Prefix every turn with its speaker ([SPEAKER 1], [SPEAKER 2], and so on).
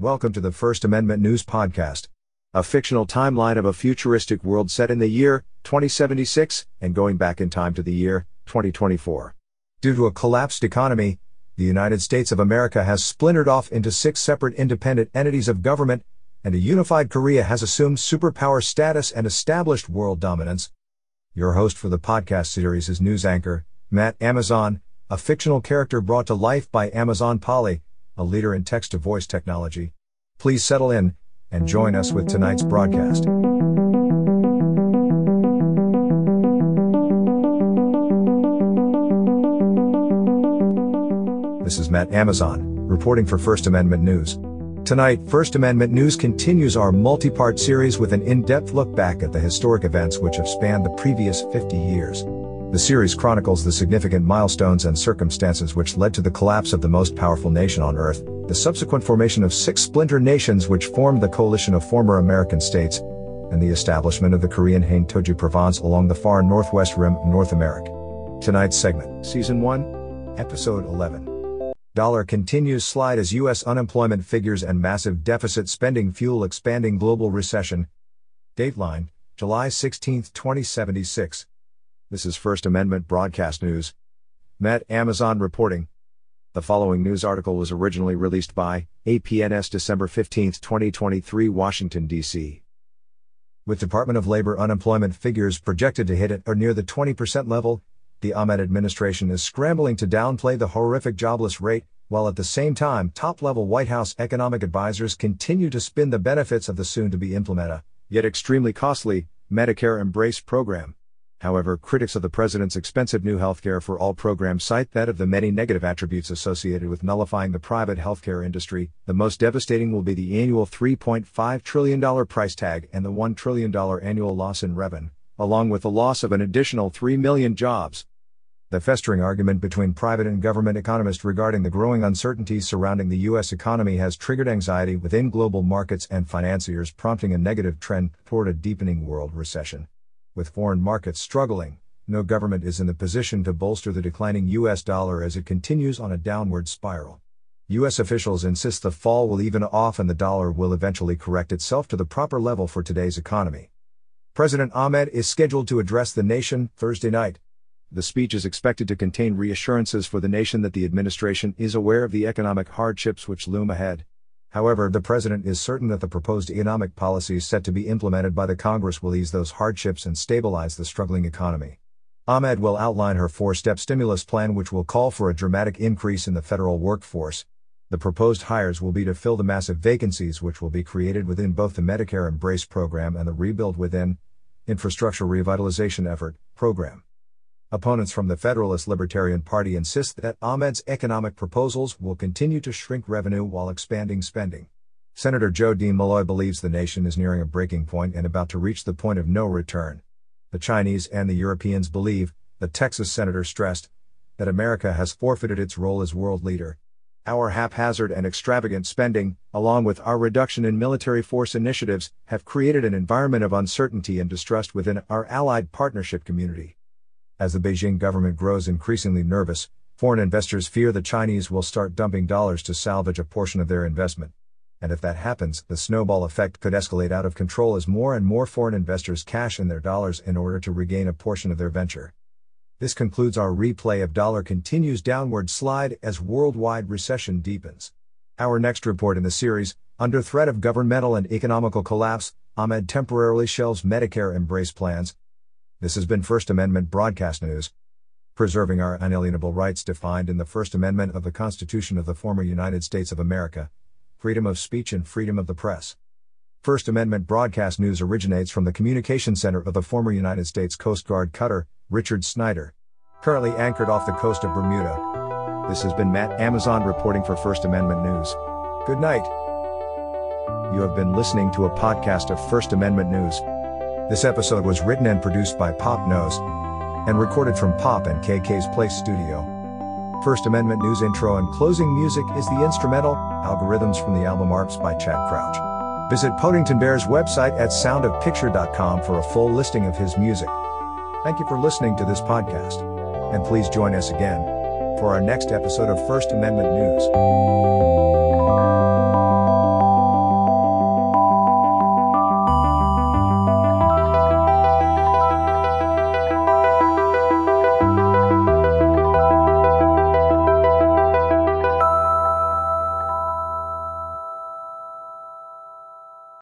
[SPEAKER 1] Welcome to the First Amendment News Podcast, a fictional timeline of a futuristic world set in the year 2076 and going back in time to the year 2024. Due to a collapsed economy, the United States of America has splintered off into six separate independent entities of government, and a unified Korea has assumed superpower status and established world dominance. Your host for the podcast series is news anchor, Matt Amazon, a fictional character brought to life by Amazon Polly a leader in text to voice technology. Please settle in and join us with tonight's broadcast. This is Matt Amazon, reporting for First Amendment News. Tonight, First Amendment News continues our multi part series with an in depth look back at the historic events which have spanned the previous 50 years. The series chronicles the significant milestones and circumstances which led to the collapse of the most powerful nation on earth, the subsequent formation of six splinter nations which formed the coalition of former American states, and the establishment of the Korean Haine Toju Province along the far northwest rim of North America. Tonight's segment, Season 1, Episode 11. Dollar continues slide as U.S. unemployment figures and massive deficit spending fuel expanding global recession. Dateline, July 16, 2076. This is First Amendment Broadcast News. Matt Amazon reporting. The following news article was originally released by APNS December 15, 2023, Washington, D.C. With Department of Labor unemployment figures projected to hit at or near the 20% level, the Ahmed administration is scrambling to downplay the horrific jobless rate, while at the same time, top level White House economic advisors continue to spin the benefits of the soon to be implemented, yet extremely costly, Medicare Embrace program. However, critics of the president's expensive new healthcare for all program cite that of the many negative attributes associated with nullifying the private healthcare industry, the most devastating will be the annual $3.5 trillion price tag and the $1 trillion annual loss in revenue, along with the loss of an additional 3 million jobs. The festering argument between private and government economists regarding the growing uncertainties surrounding the U.S. economy has triggered anxiety within global markets and financiers, prompting a negative trend toward a deepening world recession. With foreign markets struggling, no government is in the position to bolster the declining US dollar as it continues on a downward spiral. US officials insist the fall will even off and the dollar will eventually correct itself to the proper level for today's economy. President Ahmed is scheduled to address the nation Thursday night. The speech is expected to contain reassurances for the nation that the administration is aware of the economic hardships which loom ahead. However, the president is certain that the proposed economic policies set to be implemented by the Congress will ease those hardships and stabilize the struggling economy. Ahmed will outline her four step stimulus plan, which will call for a dramatic increase in the federal workforce. The proposed hires will be to fill the massive vacancies which will be created within both the Medicare Embrace program and the Rebuild Within Infrastructure Revitalization Effort program. Opponents from the Federalist Libertarian Party insist that Ahmed's economic proposals will continue to shrink revenue while expanding spending. Senator Joe Dean Malloy believes the nation is nearing a breaking point and about to reach the point of no return. The Chinese and the Europeans believe, the Texas senator stressed, that America has forfeited its role as world leader. Our haphazard and extravagant spending, along with our reduction in military force initiatives, have created an environment of uncertainty and distrust within our allied partnership community. As the Beijing government grows increasingly nervous, foreign investors fear the Chinese will start dumping dollars to salvage a portion of their investment. And if that happens, the snowball effect could escalate out of control as more and more foreign investors cash in their dollars in order to regain a portion of their venture. This concludes our replay of dollar continues downward slide as worldwide recession deepens. Our next report in the series, under threat of governmental and economical collapse, Ahmed temporarily shelves Medicare embrace plans, this has been First Amendment Broadcast News. Preserving our unalienable rights defined in the First Amendment of the Constitution of the former United States of America freedom of speech and freedom of the press. First Amendment Broadcast News originates from the Communication Center of the former United States Coast Guard cutter, Richard Snyder. Currently anchored off the coast of Bermuda. This has been Matt Amazon reporting for First Amendment News. Good night. You have been listening to a podcast of First Amendment News. This episode was written and produced by Pop Knows and recorded from Pop and KK's Place Studio. First Amendment news intro and closing music is the instrumental Algorithms from the album Arps by Chad Crouch. Visit Podington Bear's website at soundofpicture.com for a full listing of his music. Thank you for listening to this podcast. And please join us again for our next episode of First Amendment News.